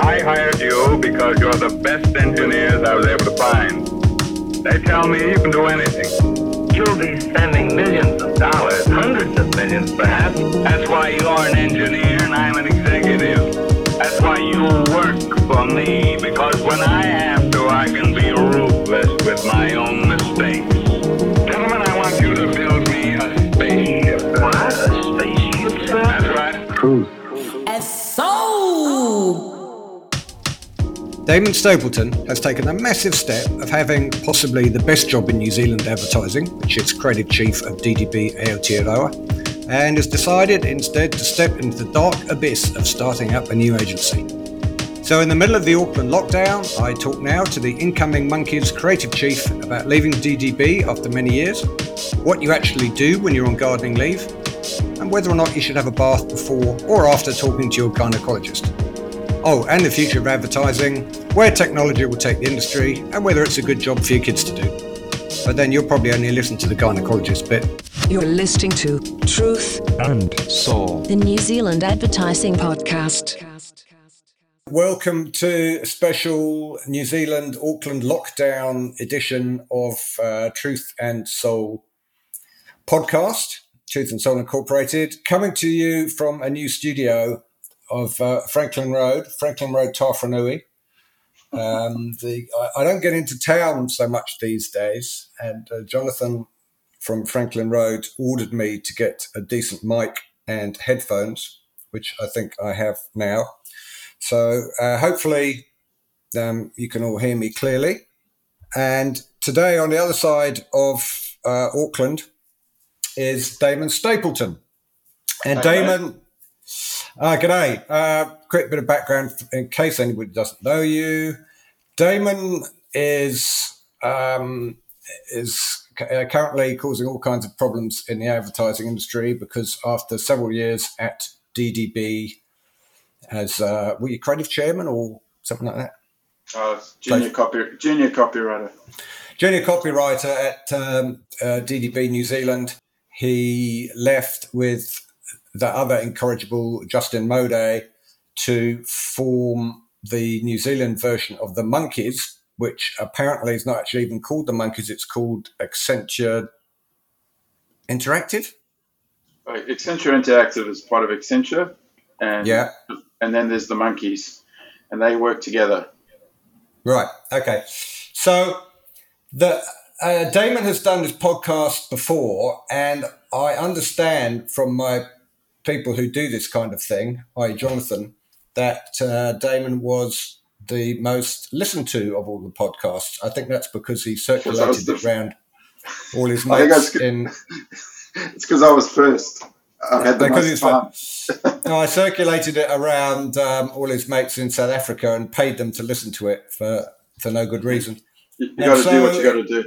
I hired you because you're the best engineers I was able to find. They tell me you can do anything. You'll be spending millions of dollars, hundreds of millions perhaps. That's why you're an engineer and I'm an executive. That's why you work for me, because when I have to, I can be ruthless with my own mistakes. Gentlemen, I want you to build me a spaceship. What? A spaceship, sir? That's right. Truth. Damon Stapleton has taken a massive step of having possibly the best job in New Zealand advertising, which is creative chief of DDB Aotearoa, and has decided instead to step into the dark abyss of starting up a new agency. So, in the middle of the Auckland lockdown, I talk now to the incoming Monkeys creative chief about leaving DDB after many years, what you actually do when you're on gardening leave, and whether or not you should have a bath before or after talking to your gynecologist. Oh, and the future of advertising, where technology will take the industry, and whether it's a good job for your kids to do. But then you'll probably only listen to the gynecologist bit. you're listening to Truth, and Soul. the New Zealand Advertising Podcast. Welcome to a special New Zealand Auckland lockdown edition of uh, Truth and Soul podcast, Truth and Soul Incorporated, coming to you from a new studio of uh, Franklin Road, Franklin Road, Tawharanui. Um, the I, I don't get into town so much these days, and uh, Jonathan from Franklin Road ordered me to get a decent mic and headphones, which I think I have now. So uh, hopefully um, you can all hear me clearly. And today on the other side of uh, Auckland is Damon Stapleton. And Hello. Damon, uh, g'day. Uh, quick bit of background in case anybody doesn't know you. Damon is um, is uh, currently causing all kinds of problems in the advertising industry because after several years at DDB as uh, were you creative chairman or something like that? Uh, junior copy, junior copywriter. junior copywriter at um, uh, DDB New Zealand. He left with the other incorrigible Justin Mowday to form the New Zealand version of the Monkeys, which apparently is not actually even called the Monkeys. It's called Accenture Interactive. Uh, Accenture Interactive is part of Accenture, and Yeah. and then there's the monkeys, and they work together. Right. Okay. So the uh, Damon has done this podcast before, and I understand from my people who do this kind of thing, i.e., Jonathan, that uh, Damon was the most listened to of all the podcasts. I think that's because he circulated the- it around all his mates in. It's because I was first. I had the Because most. No, I circulated it around um, all his mates in South Africa and paid them to listen to it for, for no good reason. You, you got to And do what you got to do.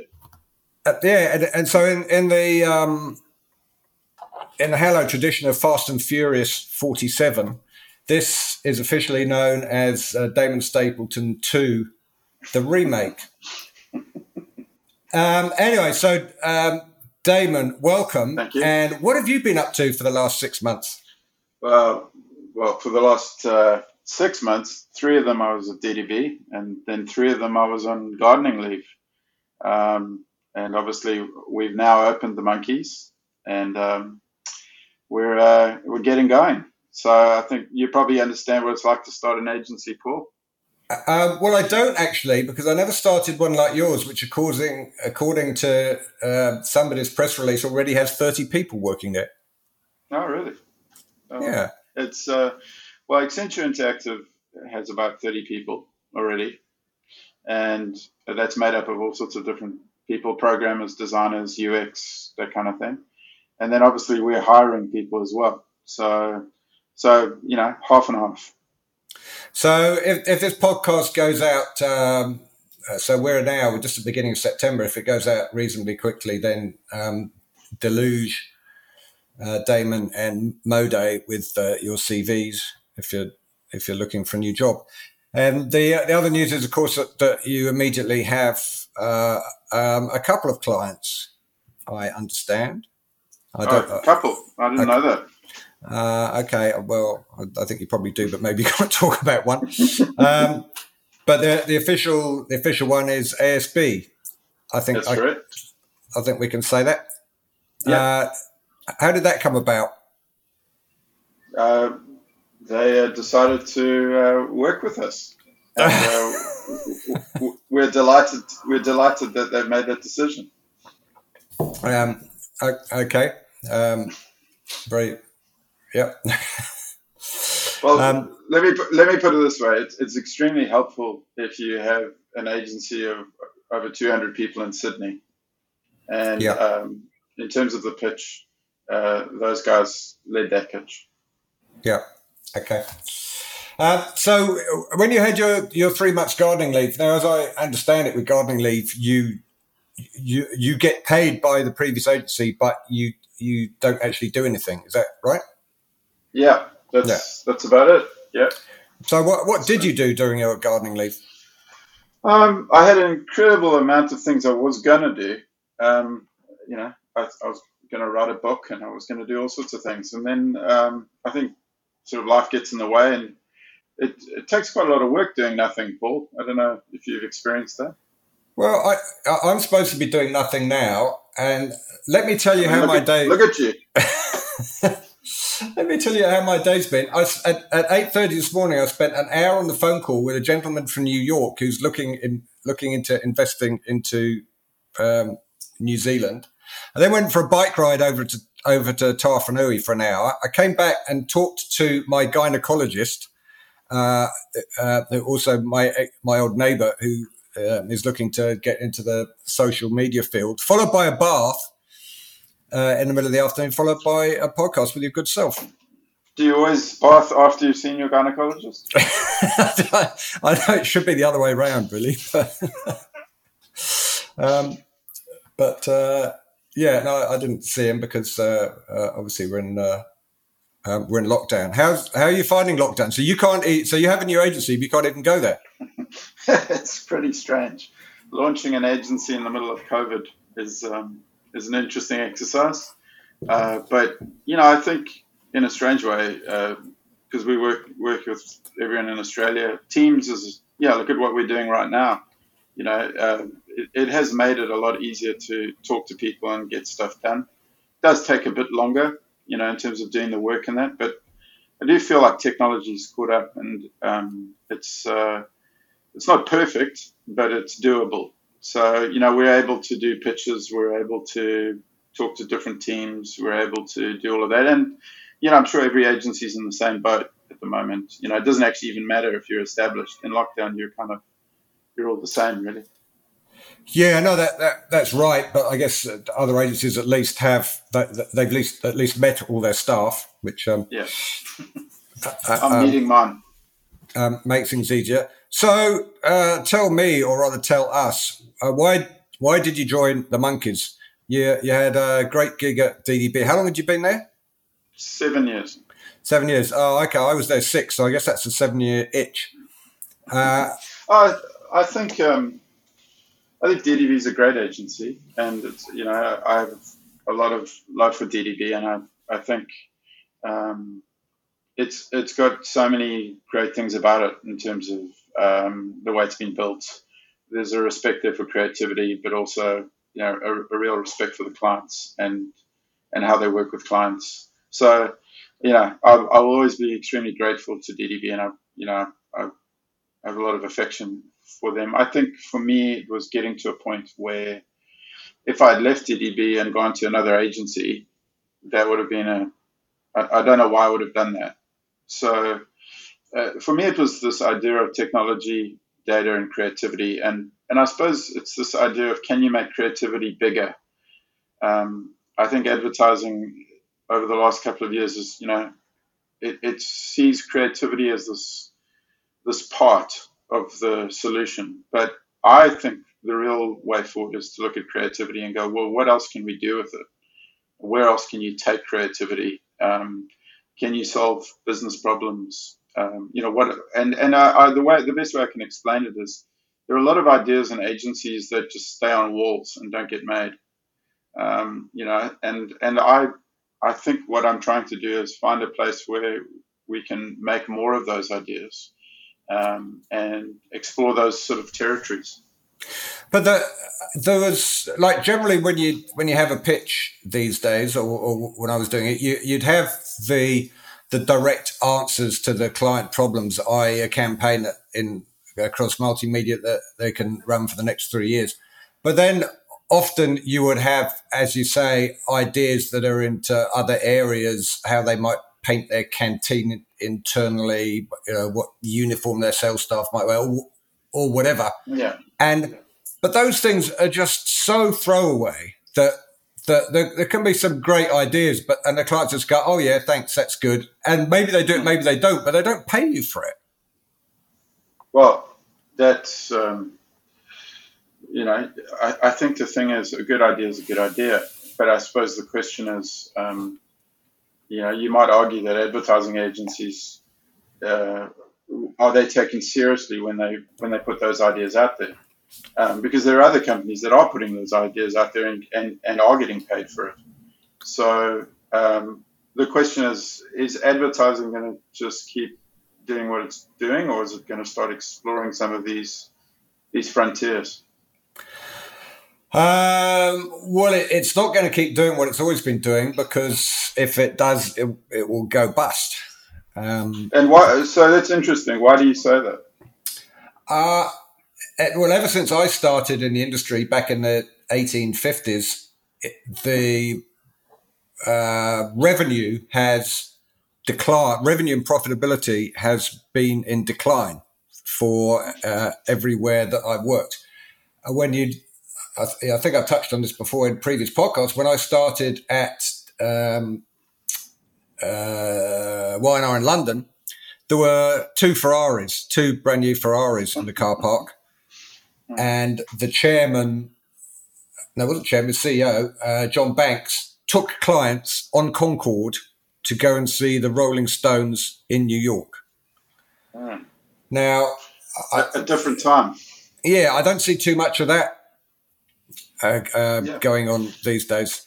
Uh, yeah, and, and so in, in the um, in the Halo tradition of Fast and Furious 47, this is officially known as uh, Damon Stapleton 2, the remake. Um, anyway, so um, Damon, welcome. Thank you. And what have you been up to for the last six months? Uh, well, for the last uh, six months, three of them I was at DDB, and then three of them I was on gardening leave. Um, and obviously, we've now opened the monkeys, and um, we're uh, we're getting going. So I think you probably understand what it's like to start an agency, Paul. Um, well, I don't actually, because I never started one like yours, which, according according to uh, somebody's press release, already has thirty people working there. Oh, really? Oh, Yeah. It's uh, well, Accenture Interactive has about thirty people already, and that's made up of all sorts of different people: programmers, designers, UX, that kind of thing. And then obviously we're hiring people as well. So, so you know, half and half. So if, if this podcast goes out, um, uh, so we're now we're just the beginning of September. If it goes out reasonably quickly, then um, deluge uh, Damon and Mowday with uh, your CVs if you're if you're looking for a new job. And the the other news is, of course, that, that you immediately have uh, um, a couple of clients. I understand. I Oh, a couple. I didn't know that. Uh, okay, well, I, I think you probably do, but maybe you can't talk about one. Um, but the, the official the official one is ASB. I think That's I, correct. I think we can say that. Yeah. Uh, how did that come about? Uh, they uh, decided to uh, work with us. And, uh, we're delighted. We're delighted that they've made that decision. Um, okay. Um, very. yeah. Well, Um, let me put, let me put it this way: it's, it's extremely helpful if you have an agency of over 200 people in Sydney, and Yeah. um, in terms of the pitch, uh, those guys led that pitch. Yeah. Okay. Uh, so when you had your, your three months gardening leave, now as I understand it, with gardening leave, you you you get paid by the previous agency, but you you don't actually do anything. Is that right? Yeah, that's that's about it. Yeah. So what what did you do during your gardening leave? Um, I had an incredible amount of things I was gonna do. Um, you know, I, I was gonna write a book and I was gonna do all sorts of things, and then um, I think sort of life gets in the way, and it, it takes quite a lot of work doing nothing. Paul, I don't know if you've experienced that. Well, I I- I'm supposed to be doing nothing now, and let me tell you how look my at, day. Look at you. Let me tell you how my day's been. I, at at eight thirty this morning, I spent an hour on the phone call with a gentleman from New York who's looking in looking into investing into um, New Zealand. I then went for a bike ride over to over to Tawharanui for an hour. I came back and talked to my gynecologist, uh, uh, also my my old neighbour who uh, is looking to get into the social media field, followed by a bath uh, in the middle of the afternoon, followed by a podcast with your good self. Do you always bath after you've seen your gynecologist? I know it should be the other way around, really. um, but uh, yeah, no, I didn't see him because uh, uh, obviously we're in uh, um, we're in lockdown. How's how are you finding lockdown? So you can't eat. So you have a new agency, but you can't even go there. it's pretty strange. Launching an agency in the middle of COVID is um, is an interesting exercise, uh, but you know I think in a strange way because we work work with everyone in Australia. Teams is yeah. Look at what we're doing right now. You know, uh, it, it has made it a lot easier to talk to people and get stuff done. It does take a bit longer, you know, in terms of doing the work and that, but I do feel like technology's caught up and um, it's. Uh, it's not perfect, but it's doable. So, you know, we're able to do pitches, we're able to talk to different teams, we're able to do all of that. And, you know, I'm sure every agency's in the same boat at the moment. You know, it doesn't actually even matter if you're established. In lockdown, you're kind of, you're all the same, really. Yeah, no, that, that that's right. But I guess other agencies at least have that they've at least at least met all their staff, which um, Yeah. uh, I'm um, meeting mine. um, makes things easier. So, uh, tell me, or rather, tell us, uh, why why did you join the Monkeys? You you had a great gig at DDB. How long had you been there? Seven years. Seven years. Oh, okay. I was there six, so I guess that's a seven year itch. Uh, I I think um, I think DDB is a great agency, and you know I have a lot of love for DDB, and I I think um, it's it's got so many great things about it in terms of um, the way it's been built. There's a respect there for creativity, but also you know a, a real respect for the clients and and how they work with clients. So you know I'll, I'll always be extremely grateful to DDB, and I you know I have a lot of affection for them. I think for me, it was getting to a point where if I'd left DDB and gone to another agency, that would have been a, I, I don't know why I would have done that. So uh, for me, it was this idea of technology, data, and creativity. And, and I suppose it's this idea of can you make creativity bigger? Um, I think advertising over the last couple of years is, you know, it, it sees creativity as this this part of the solution. But I think the real way forward is to look at creativity and go, well, what else can we do with it? Where else can you take creativity? Um, can you solve business problems? Um, you know what? And and I, I, the way the best way I can explain it is there are a lot of ideas and agencies that just stay on walls and don't get made. Um, you know, and and I I think what I'm trying to do is find a place where we can make more of those ideas um, and explore those sort of territories. But the, there was like generally when you when you have a pitch these days, or, or when I was doing it, you, you'd have the the direct answers to the client problems, i.e., a campaign in across multimedia that they can run for the next three years. But then often you would have, as you say, ideas that are into other areas, how they might paint their canteen internally, you know, what uniform their sales staff might wear, or, or whatever. Yeah. And but those things are just so throwaway that that there, there, can be some great ideas, but and the clients just go, "Oh yeah, thanks, that's good," and maybe they do it, maybe they don't, but they don't pay you for it. Well, that's um, you know, I, I, think the thing is, a good idea is a good idea, but I suppose the question is, um, you know, you might argue that advertising agencies uh, are they taken seriously when they when they put those ideas out there? um, because there are other companies that are putting those ideas out there and, and, and are getting paid for it. So um, the question is is advertising going to just keep doing what it's doing, or is it going to start exploring some of these these frontiers? Um, well, it, it's not going to keep doing what it's always been doing because if it does, it, it will go bust. Um, and why? So that's interesting. Why do you say that? Uh, uh, well, ever since I started in the industry back in the 1850s, the uh, revenue has declined. Revenue and profitability has been in decline for uh, everywhere that I've worked. Uh, when you, I, th- I, think I touched on this before in previous podcasts. When I started at um, uh, Y&R in London, there were two Ferraris, two brand new Ferraris in the car park and the chairman, no, wasn't chairman, CEO, uh, John Banks, took clients on Concorde to go and see the Rolling Stones in New York. Mm. Now, I, a different time. Yeah, I don't see too much of that uh, uh, yeah. going on these days.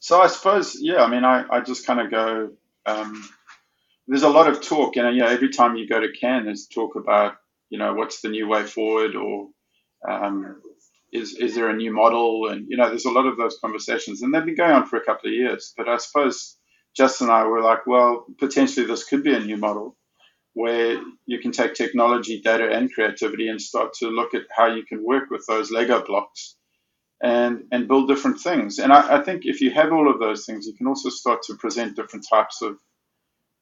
So I suppose, yeah, I mean, I, I just kind of go. Um, there's a lot of talk, and you know, every time you go to Cannes, there's talk about you know, what's the new way forward, or um, is is there a new model? And you know, there's a lot of those conversations, and they've been going on for a couple of years. But I suppose Justin and I were like, well, potentially this could be a new model where you can take technology, data, and creativity and start to look at how you can work with those Lego blocks and and build different things. And I, I think if you have all of those things, you can also start to present different types of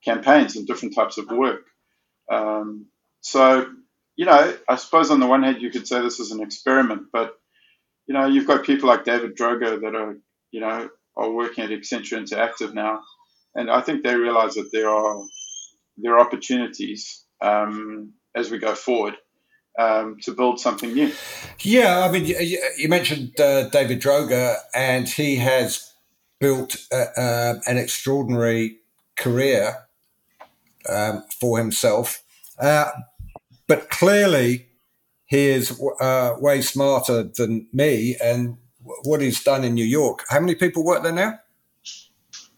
campaigns and different types of work. Um, so you know, I suppose on the one hand you could say this is an experiment, but you know, you've got people like David Droga that are, you know, are working at Accenture Interactive now, and I think they realize that there are there are opportunities um, as we go forward um, to build something new. Yeah, I mean, you, you mentioned uh, David Droga, and he has built uh, uh, an extraordinary career um, for himself. Uh, but clearly he is uh, way smarter than me and what he's done in New York. How many people work there now?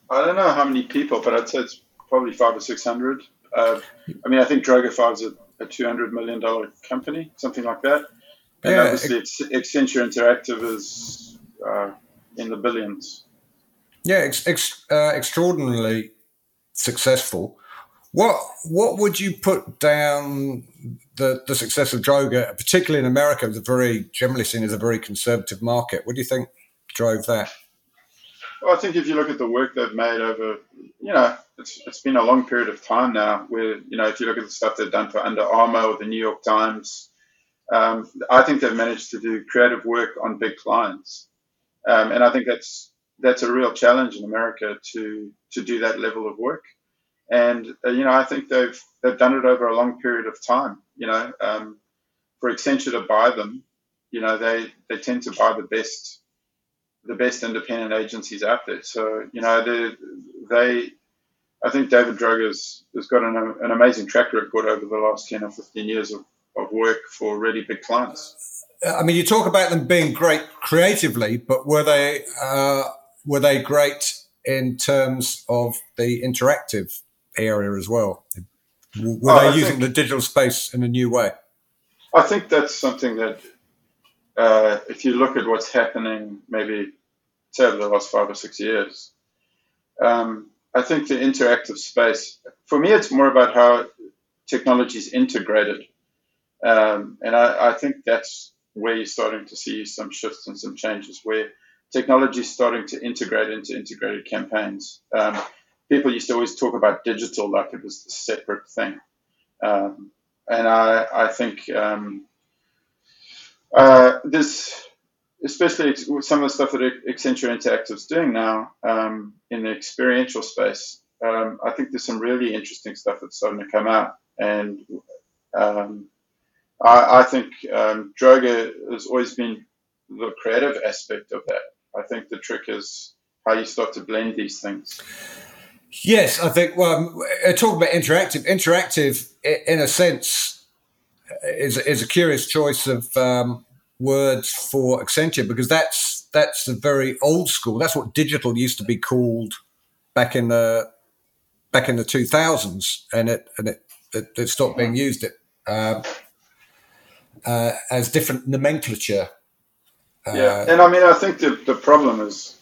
I don't know how many people, but I'd say it's probably five or six hundred. Uh, I mean, I think Droga is a, a two hundred million dollar company, something like that. And yeah, obviously, ex- Accenture Interactive is uh, in the billions. Yeah, ex- ex- uh, extraordinarily successful. What what would you put down the, the success of Droga, particularly in America, is a very generally seen as a very conservative market. What do you think drove that? Well, I think if you look at the work they've made over, you know, it's, it's been a long period of time now. Where you know, if you look at the stuff they've done for Under Armour or the New York Times, um, I think they've managed to do creative work on big clients, um, and I think that's that's a real challenge in America to to do that level of work and uh, you know I think they've they've done it over a long period of time. You know, um, for Accenture to buy them, you know they they tend to buy the best the best independent agencies out there. So you know they they I think David Droga's has got an, an amazing track record over the last ten or fifteen years of, of work for really big clients. I mean, you talk about them being great creatively, but were they uh, were they great in terms of the interactive area as well? Were Oh, they I using think- the digital space in a new way? I think that's something that, uh, if you look at what's happening, maybe over the last five or six years, um, I think the interactive space, for me, it's more about how technology is integrated. Um, and I, I think that's where you're starting to see some shifts and some changes where technology is starting to integrate into integrated campaigns. Um, people used to always talk about digital like it was a separate thing. Um, and I, I think um, uh, this, especially with some of the stuff that Accenture Interactive is doing now um, in the experiential space, um, I think there's some really interesting stuff that's starting to come out. And um, I, I think um, Droga has always been the creative aspect of that. I think the trick is how you start to blend these things. Yes, I think. Well, uh, talking about interactive, interactive, in a sense, is is a curious choice of um, words for Accenture because that's that's a very old school. That's what digital used to be called back in the back in the two thousands, and it and it, it, it stopped being used it um, uh, as different nomenclature. Yeah, and I mean, I think the, the problem is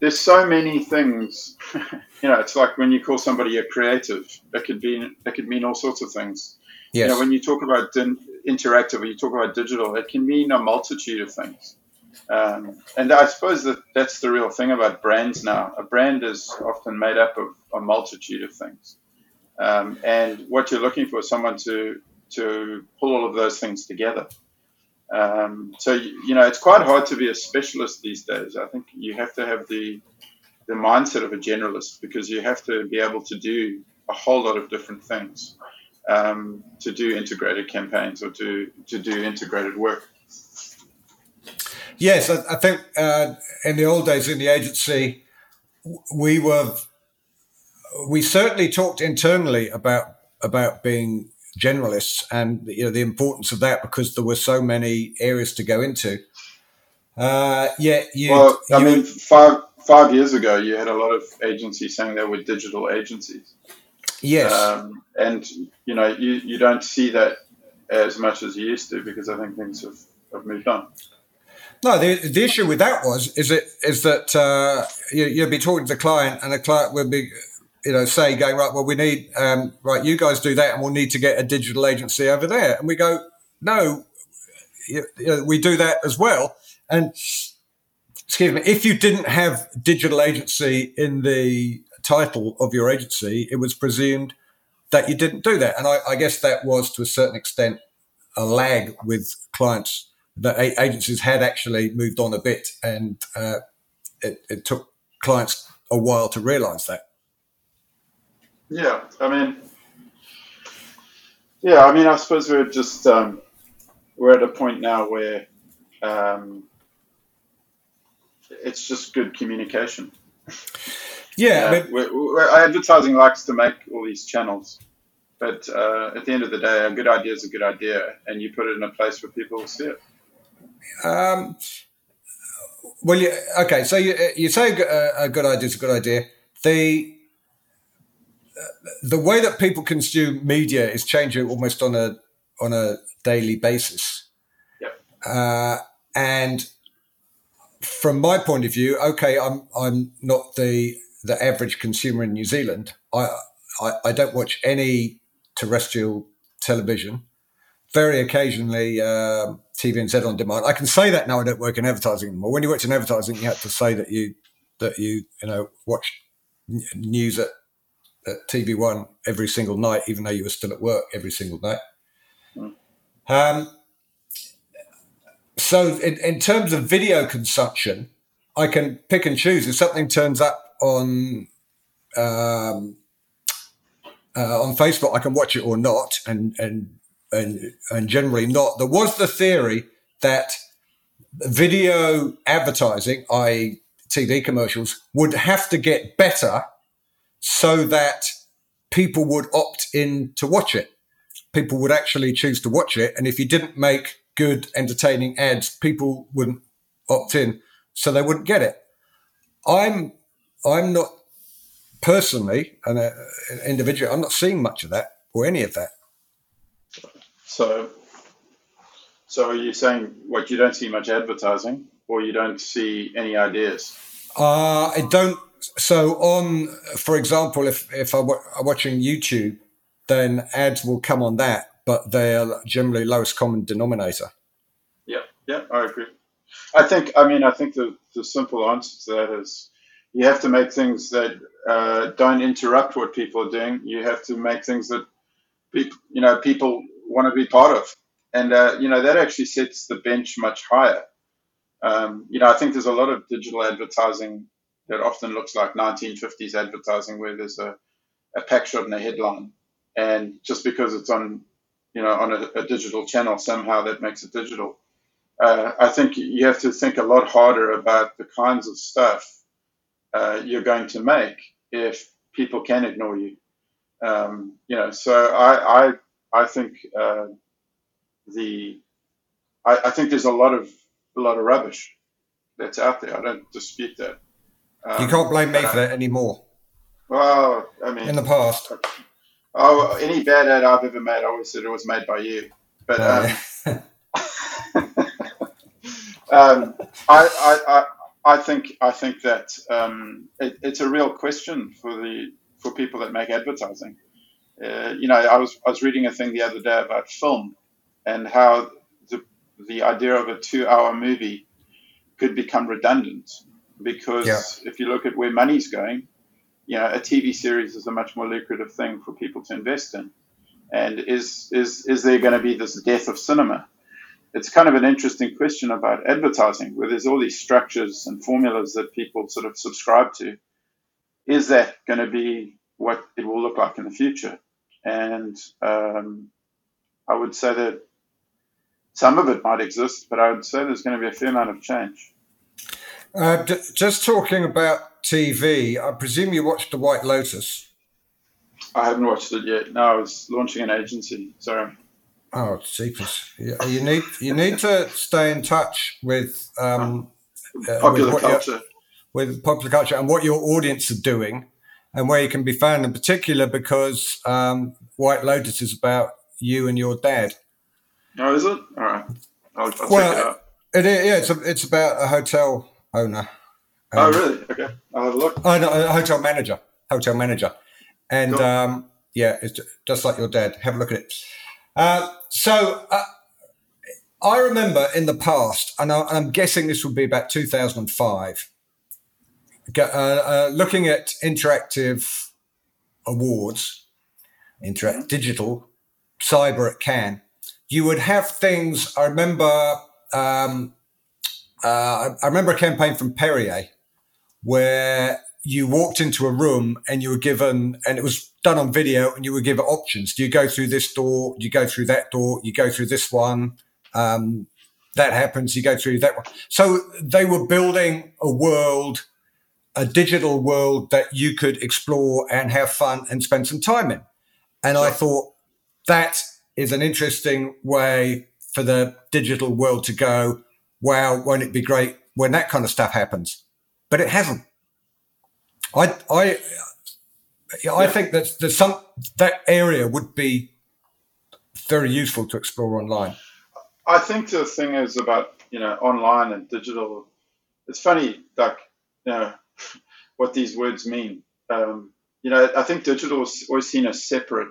there's so many things. you know, it's like when you call somebody a creative, it could be it could mean all sorts of things. Yes. You know, when you talk about din- interactive or you talk about digital, it can mean a multitude of things. Um, and I suppose that that's the real thing about brands now. A brand is often made up of a multitude of things. Um, and what you're looking for is someone to to pull all of those things together. Um, so you know it's quite hard to be a specialist these days. I think you have to have the the mindset of a generalist because you have to be able to do a whole lot of different things um, to do integrated campaigns or to to do integrated work. Yes, I, I think uh, in the old days in the agency, we were we certainly talked internally about about being generalists and you know the importance of that because there were so many areas to go into. Uh, yeah, you. Well, I you- mean, five five years ago, you had a lot of agencies saying they were digital agencies, yes, um, and you know you, you don't see that as much as you used to because I think things have, have moved on. No, the, the issue with that was is it is that uh, you, you'd be talking to the client, and the client would be, you know, say going right. Well, we need um, right. You guys do that, and we'll need to get a digital agency over there. And we go, no, you, you know, we do that as well. And excuse me, if you didn't have digital agency in the title of your agency, it was presumed that you didn't do that. And I, I guess that was to a certain extent a lag with clients that agencies had actually moved on a bit, and uh, it, it took clients a while to realise that. Yeah, I mean, yeah, I mean, I suppose we're just um, we're at a point now where um, it's just good communication. Yeah, Yeah, but we're, we're, advertising likes to make all these channels, but uh, at the end of the day, a good idea is a good idea, and you put it in a place where people will see it. um, well, you, okay. So you you say a, good idea is a good idea. The the way that people consume media is changing almost on a on a daily basis. Yep. Uh, and from my point of view, okay, I'm I'm not the the average consumer in New Zealand. I I, I don't watch any terrestrial television. Very occasionally, um TVNZ on demand. I can say that now. I don't work in advertising anymore. When you work in advertising, you have to say that you that you you know watch news at, at TV One every single night, even though you were still at work every single night. Um, so, in, in terms of video consumption, I can pick and choose. If something turns up on um, uh, on Facebook, I can watch it or not, and and and and generally not. There was the theory that video advertising, i.e., TV commercials, would have to get better so that people would opt in to watch it. People would actually choose to watch it, and if you didn't make good, entertaining ads, people wouldn't opt in, so they wouldn't get it. I'm I'm not personally an, uh, an individual. I'm not seeing much of that or any of that. So, so are you saying what you don't see much advertising, or you don't see any ideas? Uh, I don't. So on, for example, if if I'm watching YouTube, then ads will come on that, but they're generally lowest common denominator. Yeah, yeah, I agree. I think, I mean, I think the, the simple answer to that is you have to make things that uh, don't interrupt what people are doing. You have to make things that people, you know, people want to be part of, and uh, you know that actually sets the bench much higher. Um, you know, I think there's a lot of digital advertising that often looks like 1950s advertising, where there's a, a pack shot and a headline, and just because it's on, you know, on a, a digital channel, somehow that makes it digital. Uh, I think you have to think a lot harder about the kinds of stuff uh, you're going to make if people can ignore you. Um, you know, so I I, I think uh, the I, I, think there's a lot of a lot of rubbish that's out there. I don't dispute that. Um, you can't blame me for that anymore. Well, I mean, in the past. Oh, any bad ad I've ever made, I always said it was made by you. But um, um, I, I, I, I think I think that um, it, it's a real question for the for people that make advertising. Uh, you know, I was I was reading a thing the other day about film and how the the idea of a two hour movie could become redundant because yeah. if you look at where money's going, you know, a TV series is a much more lucrative thing for people to invest in. And is is is there going to be this death of cinema? It's kind of an interesting question about advertising, where there's all these structures and formulas that people sort of subscribe to. Is that going to be what it will look like in the future? And um, I would say that some of it might exist, but I would say there's going to be a fair amount of change. Uh, d- just talking about TV, I presume you watched The White Lotus. I haven't watched it yet. No, I was launching an agency. Sorry. Oh, jeepers! You need you need to stay in touch with um, uh, popular with culture, with popular culture, and what your audience are doing, and where you can be found. In particular, because um, White Lotus is about you and your dad. Oh, is it? All right. I'll, I'll well, check it out. It, yeah, it's a, it's about a hotel owner. Oh, um, oh, really? Okay, I'll have a look. Oh no, a hotel manager, hotel manager, and cool. um, yeah, it's just like your dad. Have a look at it. Uh, so uh, I remember in the past, and I, am guessing this would be about 2005, uh, uh, looking at interactive awards, interact mm-hmm. digital, cyber at Cannes. You would have things. I remember. Um, uh, I remember a campaign from Perrier where you walked into a room and you were given, and it was done on video, and you were given options. Do you go through this door? Do you go through that door? You go through this one. Um, that happens. You go through that one. So they were building a world, a digital world that you could explore and have fun and spend some time in. And I thought that is an interesting way for the digital world to go. Wow, won't it be great when that kind of stuff happens? But it hasn't. I I I think that there's some that area would be very useful to explore online. I think the thing is about you know online and digital. It's funny, like you know what these words mean. Um, you know, I think digital is always seen as separate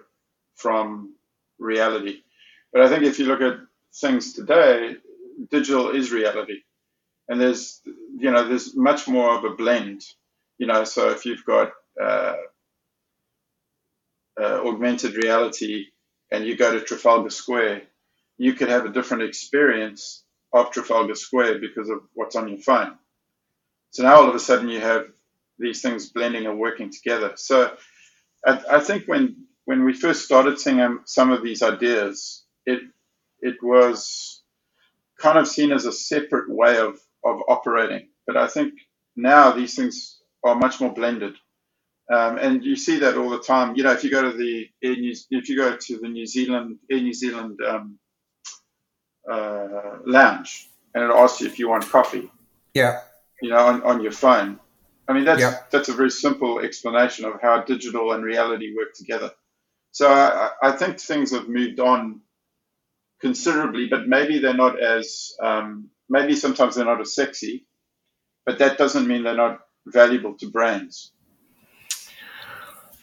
from reality, but I think if you look at things today, digital is reality, and there's you know there's much more of a blend you know, so if you've got uh, uh, augmented reality and you go to Trafalgar Square, you could have a different experience of Trafalgar Square because of what's on your phone. So now all of a sudden you have these things blending and working together. So I, I think when when we first started seeing um, some of these ideas, it it was kind of seen as a separate way of, of operating. But I think now these things are much more blended. Um, and you see that all the time. You know, if you go to the Air New, if you go to the New Zealand Air New Zealand um, uh, lounge, and it asks you if you want coffee. Yeah. You know, on, on your phone, I mean, that's Yeah. that's a very simple explanation of how digital and reality work together. So I, I think things have moved on considerably, but maybe they're not as um, maybe sometimes they're not as sexy, but that doesn't mean they're not valuable to brands?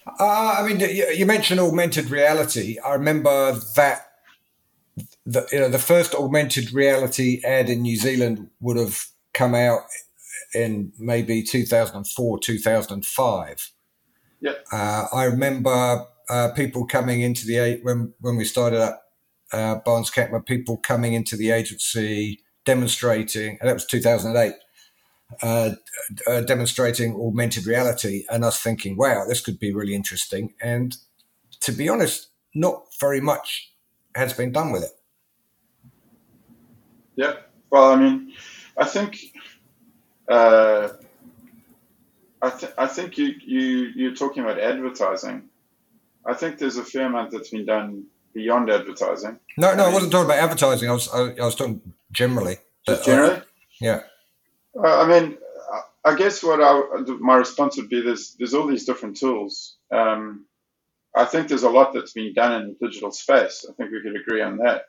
Uh, I mean, you, mentioned augmented reality. I remember that the you know the first augmented reality ad in New Zealand would have come out in maybe 2004, 2005. Yeah. Uh, I remember uh, people coming into the when when we started up uh, Barnes Catmur, people coming into the agency demonstrating, and that was 2008. Uh, uh, demonstrating augmented reality, and us thinking, "Wow, this could be really interesting." And to be honest, not very much has been done with it. Yeah. Well, I mean, I think, uh, I, th- I think you, you, you're talking about advertising. I think there's a fair amount that's been done beyond advertising. No, no, I mean- wasn't talking about advertising. I was, I, I was talking generally. Just generally? yeah. Uh, I mean, I- I guess what I, my response would be there's, there's all these different tools. Um, I think there's a lot that's been done in the digital space. I think we could agree on that.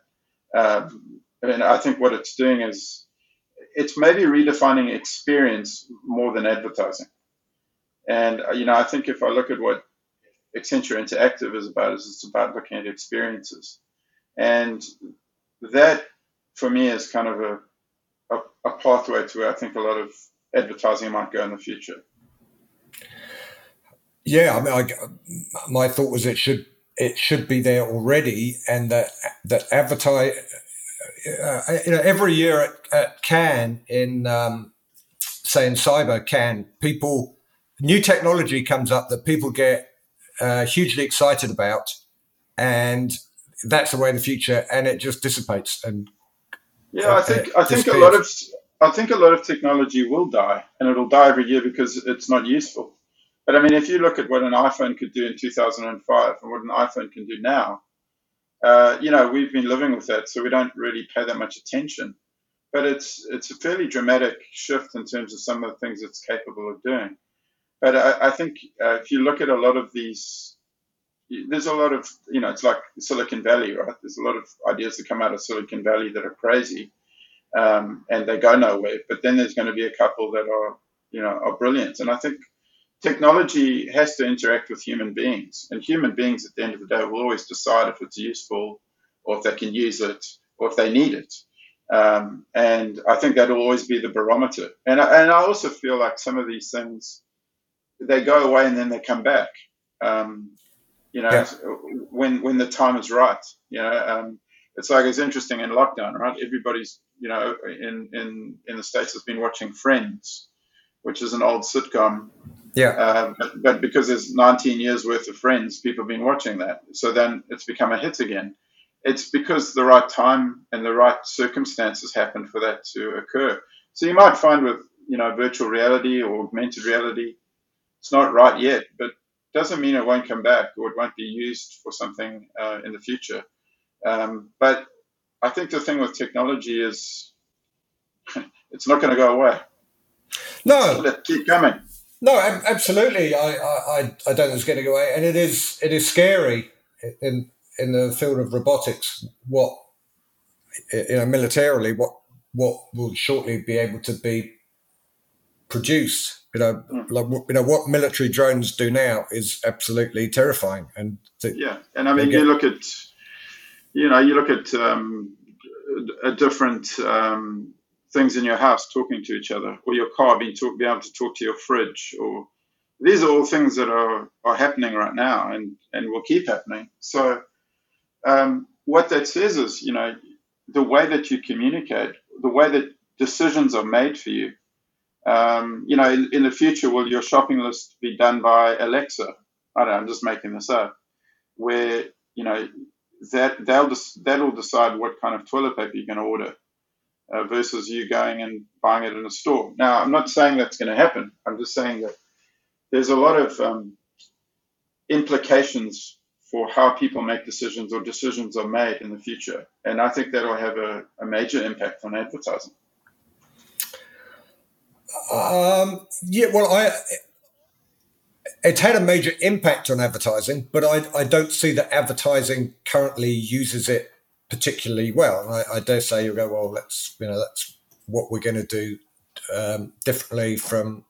Um, and I think what it's doing is it's maybe redefining experience more than advertising. And uh, you know, I think if I look at what Accenture Interactive is about, is it's about looking at experiences, and that for me is kind of a a, a pathway to where I think a lot of advertising might go in the future. Yeah, I mean, I, my thought was it should it should be there already, and that that advertise. Uh, you know, every year at, at Cannes in um, say in cyber Cannes, people new technology comes up that people get uh, hugely excited about, and that's the way of the future, and it just dissipates. And Yeah, I think I think a lot of I think a lot of technology will die, and it'll die every year because it's not useful. But I mean, if you look at what an iPhone could do in 2005 and what an iPhone can do now, uh, you know, we've been living with that, so we don't really pay that much attention. But it's it's a fairly dramatic shift in terms of some of the things it's capable of doing. But I, I think uh, if you look at a lot of these, there's a lot of you know, it's like Silicon Valley, right? There's a lot of ideas that come out of Silicon Valley that are crazy, um, and they go nowhere. But then there's going to be a couple that are you know are brilliant, and I think technology has to interact with human beings, and human beings at the end of the day will always decide if it's useful, or if they can use it, or if they need it. Um, and I think that'll always be the barometer. And I, and I also feel like some of these things they go away and then they come back. Um, you know, Yeah. when when the time is right. You know, um, it's like it's interesting in lockdown, right? Everybody's you know in in in the states has been watching Friends, which is an old sitcom yeah, uh, but, but because there's 19 years worth of Friends, people have been watching that. So then it's become a hit again. It's because the right time and the right circumstances happened for that to occur. So you might find with you know virtual reality or augmented reality, it's not right yet, but doesn't mean it won't come back or it won't be used for something uh, in the future. Um, but I think the thing with technology is it's not going to go away. no, Let keep coming. No, ab- absolutely. I, I, I I don't think it's going to go away, and it is it is scary in in the field of robotics. What you know, militarily, what what will shortly be able to be produced. You know, like you know what military drones do now is absolutely terrifying, and to, Yeah, and I mean, They you look at, you know, you look at um, a different um, things in your house talking to each other, or your car being talk, be able to talk to your fridge, or these are all things that are, are happening right now, and and will keep happening. So, um, what that says is, you know, the way that you communicate, the way that decisions are made for you. Um, you know, in, in the future, will your shopping list be done by Alexa? I don't know. I'm just making this up where you know that they'll just that'll decide what kind of toilet paper you're going to order uh, versus you going and buying it in a store. Now, I'm not saying that's going to happen. I'm just saying that there's a lot of um, implications for how people make decisions or decisions are made in the future, and I think that'll have a, a major impact on advertising. Um, yeah, well, I it's had a major impact on advertising, but I, I don't see that advertising currently uses it particularly well. I, I dare say you go, well, that's you know that's what we're going to do um, differently from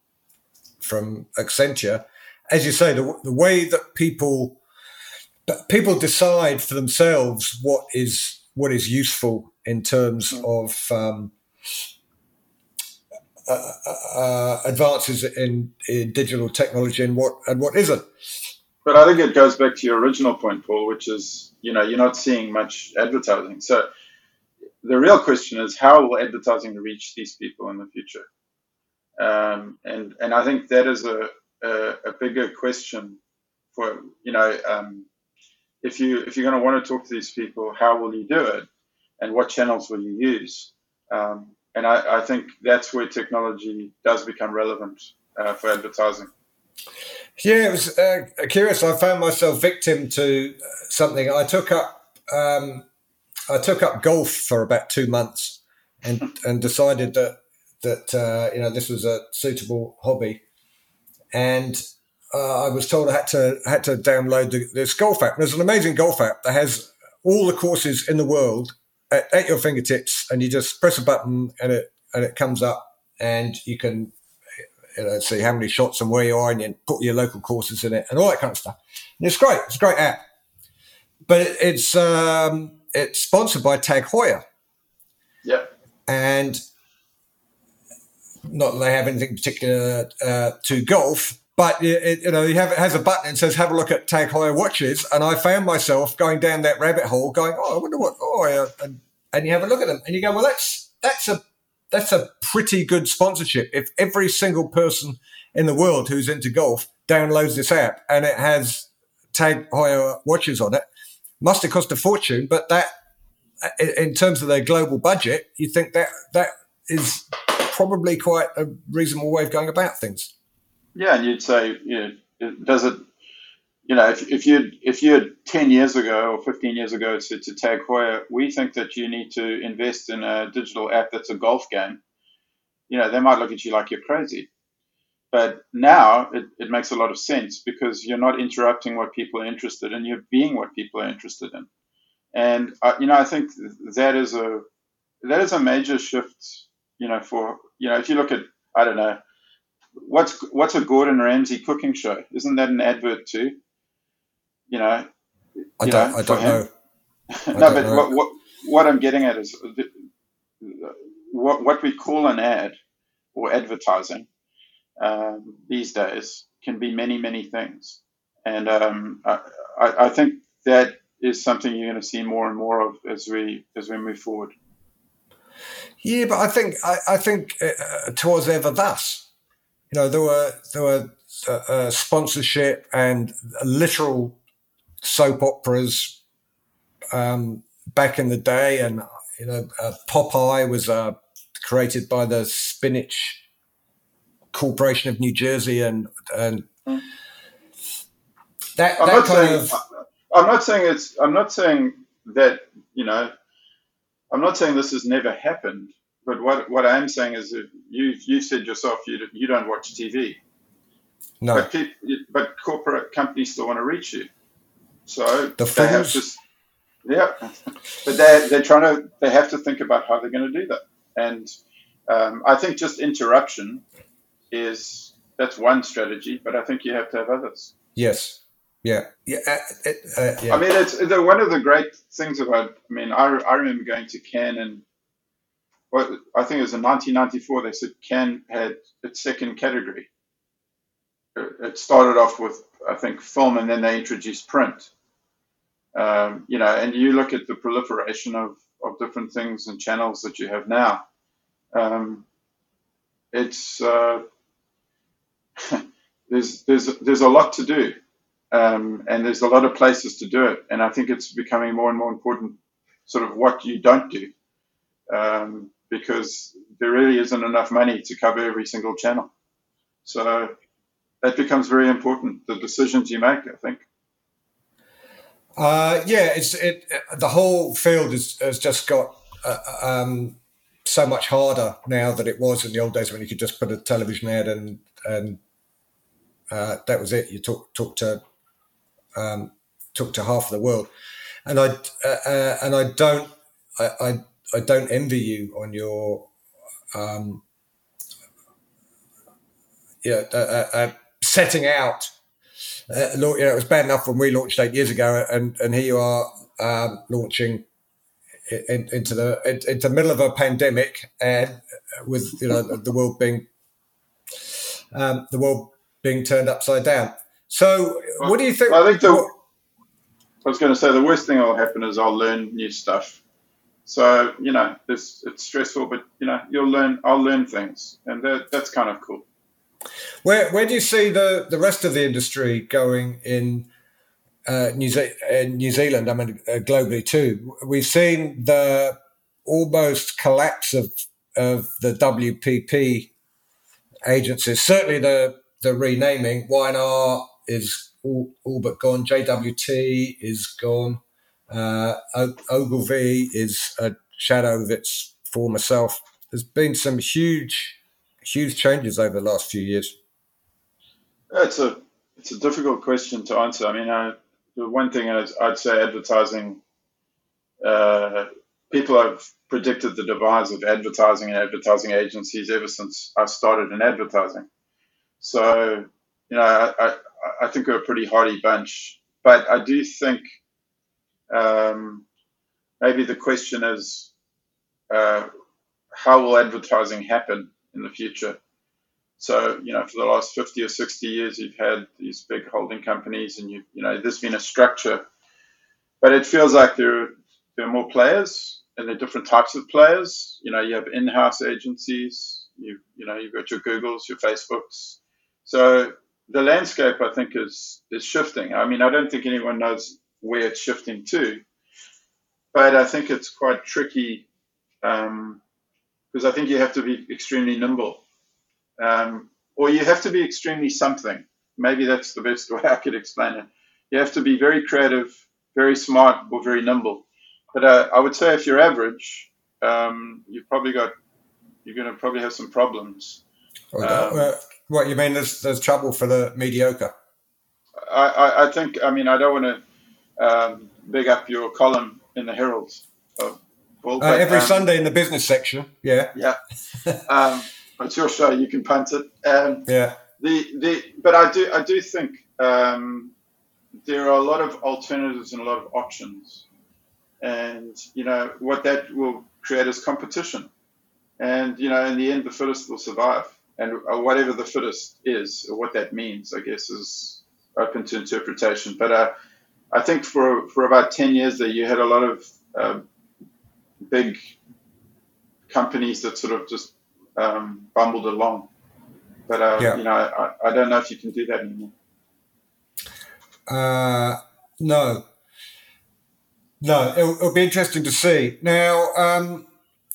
from Accenture. As you say, the, the way that people people decide for themselves what is what is useful in terms of um, uh, uh, advances in, in digital technology and what and what isn't. But I think it goes back to your original point, Paul, which is you know you're not seeing much advertising. So the real question is how will advertising reach these people in the future? Um, and and I think that is a, a, a bigger question for you know um, if you if you're going to want to talk to these people, how will you do it, and what channels will you use? Um, and I, I, think that's where technology does become relevant uh, for advertising. Yeah, it was uh, curious. I found myself victim to something. I took up um, I took up golf for about two months, and and decided that that uh, you know this was a suitable hobby, and uh, I was told I had to had to download the, this golf app. There's an amazing golf app that has all the courses in the world at, at, your fingertips, and you just press a button and it and it comes up, and you can you know, see how many shots and where you are, and you put your local courses in it, and all that kind of stuff. And it's great. It's a great app, but it, it's um, it's sponsored by Tag Heuer. Yeah, and not that they have anything particular uh, to golf, but it, you know, you have it has a button and says, "Have a look at Tag Heuer watches," and I found myself going down that rabbit hole, going, "Oh, I wonder what." Oh, yeah. Uh, and, and you have a look at them, and you go, "Well, that's that's a that's a pretty good sponsorship. If every single person in the world who's into golf downloads this app and it has Tag Heuer watches on it, must have cost a fortune. But that, in terms of their global budget, you think that that is probably quite a reasonable way of going about things. Yeah, and you'd say, you know, does it, you know, if, if you if you had ten years ago or fifteen years ago said to Tag Heuer, we think that you need to invest in a digital app that's a golf game, you know, they might look at you like you're crazy. But now it, it makes a lot of sense because you're not interrupting what people are interested in, you're being what people are interested in. And uh, you know, I think that is a that is a major shift. You know, for you know, if you look at I don't know, what's what's a Gordon Ramsay cooking show? Isn't that an advert too? You know, I don't, know, I don't know. no, don't but know. What, what what I'm getting at is what what we call an ad or advertising um, these days can be many many things, and um, I, I think that is something you're going to see more and more of as we as we move forward. Yeah, but I think I, I think uh, twas ever thus you know, there were there were uh, uh, sponsorship and literal soap operas um, back in the day, and you know, uh, Popeye was uh, created by the Spinach Corporation of New Jersey, and and that, I'm that kind saying, of. I'm not saying it's. I'm not saying that you know. I'm not saying this has never happened, but what what I am saying is, that you you said yourself you you don't watch TV. No. But, people, but corporate companies still want to reach you, so the they have to. Yeah, but they they're trying to they have to think about how they're going to do that, and um, I think just interruption is that's one strategy, but I think you have to have others. Yes. Yeah, yeah, uh, uh, yeah. I mean, it's, it's one of the great things about. I mean, I, I remember going to Cannes and well, I think it was in 1994, they said Cannes had its second category. It started off with, I think, film, and then they introduced print. Um, you know, and you look at the proliferation of, of different things and channels that you have now. Um, it's uh, there's there's there's a lot to do, um, and there's a lot of places to do it. And I think it's becoming more and more important, sort of what you don't do. Um, because there really isn't enough money to cover every single channel. So that becomes very important. The decisions you make, I think. Uh, yeah, it's it. The whole field is, has just got uh, um, so much harder now than it was in the old days when you could just put a television ad and and uh, that was it. You talk talk to um, talk to half of the world, and I uh, uh, and I don't I, I, I don't envy you on your um, yeah uh, uh, uh setting out. Uh, you know, it was bad enough when we launched eight years ago, and and here you are um, launching in, into the into the middle of a pandemic and with you know the world being um, the world being turned upside down. So, well, what do you think? I think the, I was going to say the worst thing that will happen is I'll learn new stuff. So you know, it's it's stressful, but you know, you'll learn. I'll learn things, and that, that's kind of cool. Where where do you see the the rest of the industry going in? Uh, New, Ze- uh, New Zealand, I mean, uh, globally too. We've seen the almost collapse of of the WPP agencies. Certainly, the the renaming. Y&R is all, all but gone. JWT is gone. Uh, Ogilvy is a shadow of its former self. There's been some huge, huge changes over the last few years. It's a it's a difficult question to answer. I mean, I, the one thing is, I'd say advertising. Uh, people have predicted the demise of advertising and advertising agencies ever since I started in advertising. So, you know, I, I, I think we're a pretty hardy bunch. But I do think um, maybe the question is uh, how will advertising happen in the future? So, you know, for the last 50 or 60 years, you've had these big holding companies and you, you know, there's been a structure, but it feels like there, there are more players and there are different types of players. You know, you have in-house agencies, you, you know, you've got your Googles, your Facebooks, so the landscape, I think, is is shifting. I mean, I don't think anyone knows where it's shifting to, but I think it's quite tricky because um, I think you have to be extremely nimble, um, or you have to be extremely something. Maybe that's the best way I could explain it. You have to be very creative, very smart, or very nimble. But uh, I would say if you're average, um, you've probably got you're going to probably have some problems. Um, what you mean? There's there's trouble for the mediocre. I, I, I think. I mean, I don't want to um, big up your column in the Herald. uh, every um, Sunday in the business section. Yeah. Yeah. um, it's your show. You can punt it. Um, yeah. The the but I do I do think um, there are a lot of alternatives and a lot of options, and you know what that will create is competition, and you know in the end the fittest will survive and uh, whatever the fittest is, or what that means, I guess, is open to interpretation. But uh, I think for for about ten years there, you had a lot of uh, big companies that sort of just um, bumbled along. But uh, yeah. you know, I, I don't know if you can do that anymore. Uh, no, no. It'll, it'll, be interesting to see. Now, um,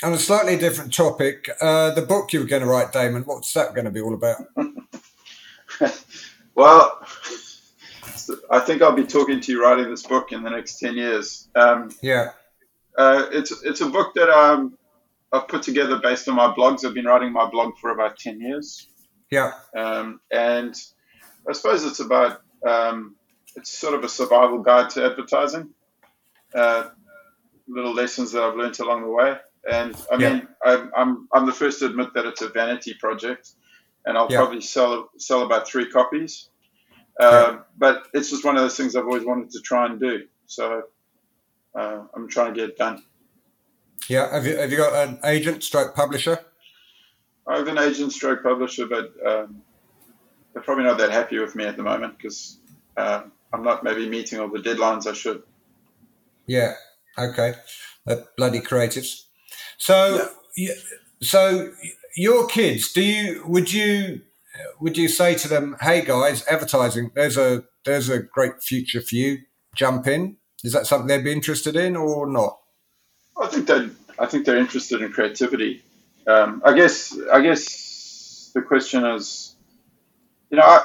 on a slightly different topic, uh, the book you were going to write, Damon, what's that going to be all about? well, I think I'll be talking to you writing this book in the next 10 years. Um, yeah. Uh, it's, it's a book that um, I've put together based on my blogs. I've been writing my blog for about 10 years. Yeah. Um, and I suppose it's about, um, it's sort of a survival guide to advertising. Uh, little lessons that I've learned along the way. And I mean, yeah. I'm, I'm, I'm the first to admit that it's a vanity project, and I'll yeah. probably sell sell about three copies. Uh, yeah. But it's just one of those things I've always wanted to try and do. So uh, I'm trying to get it done. Yeah. Have you have you got an agent, stroke publisher? I have an agent, stroke publisher, but um, they're probably not that happy with me at the moment because uh, I'm not maybe meeting all the deadlines I should. Yeah. Okay. Uh, bloody creatives. So, yeah. so your kids, do you would you would you say to them, "Hey guys, advertising, there's a there's a great future for you. Jump in." Is that something they'd be interested in or not? I think they I think they're interested in creativity. Um, I guess I guess the question is, you know, I,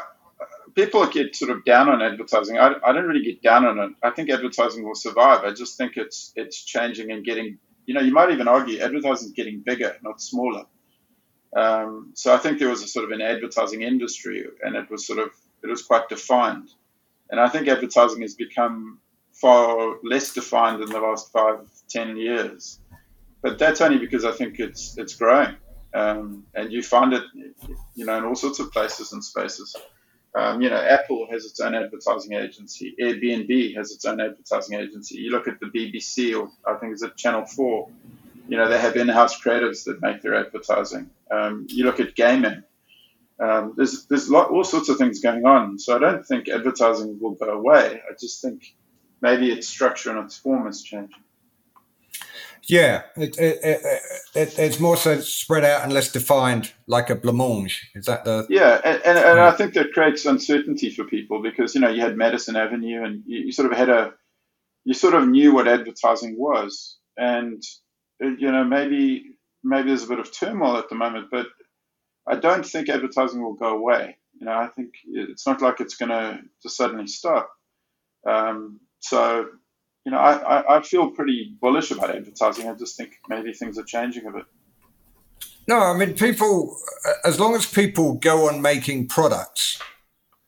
people get sort of down on advertising. I, I don't really get down on it. I think advertising will survive. I just think it's it's changing and getting you know, you might even argue advertising is getting bigger, not smaller. Um, so I think there was a sort of an advertising industry, and it was sort of it was quite defined. And I think advertising has become far less defined in the last five, ten years. But that's only because I think it's it's growing, um, and you find it, you know, in all sorts of places and spaces. Um, you know, Apple has its own advertising agency. Airbnb has its own advertising agency. You look at the BBC, or I think it's at Channel Four. You know, they have in-house creatives that make their advertising. Um, you look at gaming. Um, there's there's lot, all sorts of things going on. So I don't think advertising will go away. I just think maybe its structure and its form is changing. Yeah, it, it, it, it's more so spread out and less defined, like a blancmange. Is that the? Yeah, and, and, and I think that creates uncertainty for people because you know you had Madison Avenue and you, you, sort of had a, you sort of knew what advertising was, and you know maybe maybe there's a bit of turmoil at the moment, but I don't think advertising will go away. You know, I think it's not like it's going to just suddenly stop. Um, so you know, I, I, feel pretty bullish about advertising. I just think maybe things are changing a bit. No, I mean, people, as long as people go on making products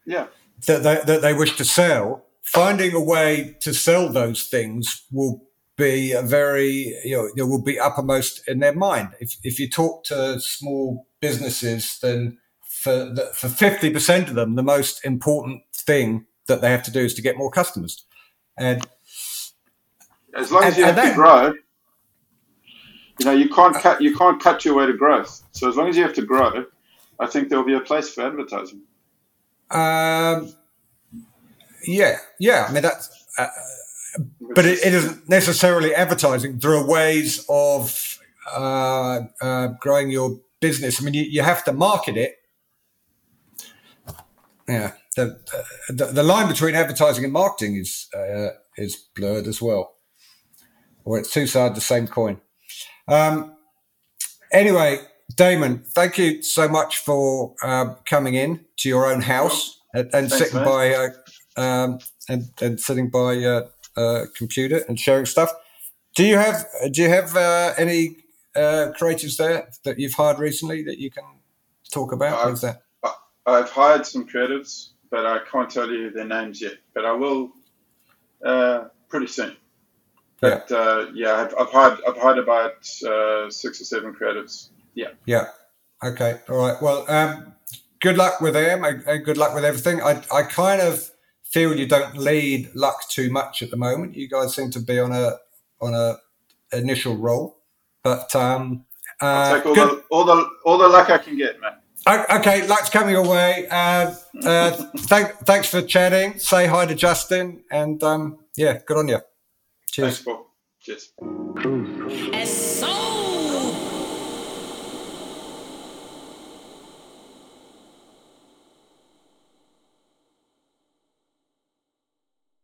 yeah. that, they, that they wish to sell, finding a way to sell those things will be a very, you know, it will be uppermost in their mind. If, if you talk to small businesses, then for, the, for 50% of them, the most important thing that they have to do is to get more customers. And as long as you have to grow, you know, you can't cut you can't cut your way to growth. So as long as you have to grow, I think there will be a place for advertising. Um, yeah, yeah. I mean that's, uh, but it, it isn't necessarily advertising. There are ways of uh, uh, growing your business. I mean, you, you have to market it. Yeah, the, the, the line between advertising and marketing is uh, is blurred as well or it's two sides of the same coin. Um, anyway, Damon, thank you so much for uh, coming in to your own house and, and Thanks, sitting man. by uh, um, and, and sitting by a uh, uh, computer and sharing stuff. Do you have do you have uh, any uh, creators there that you've hired recently that you can talk about? I've, that? I've hired some creatives, but I can't tell you their names yet. But I will pretty soon. But yeah, uh, yeah I've, I've, hired I've hired about uh, six or seven creatives. Yeah. Yeah. Okay. All right. Well, um, good luck with them and good luck with everything. I I kind of feel you don't lead luck too much at the moment. You guys seem to be on a on a initial roll, but um, uh, I'll take all the all the all the luck I can get, man. Okay, luck's coming away. Uh, uh, thank, thanks for chatting. Say hi to Justin, and um, yeah, good on you. Cheers. Thanks, Paul. Cheers.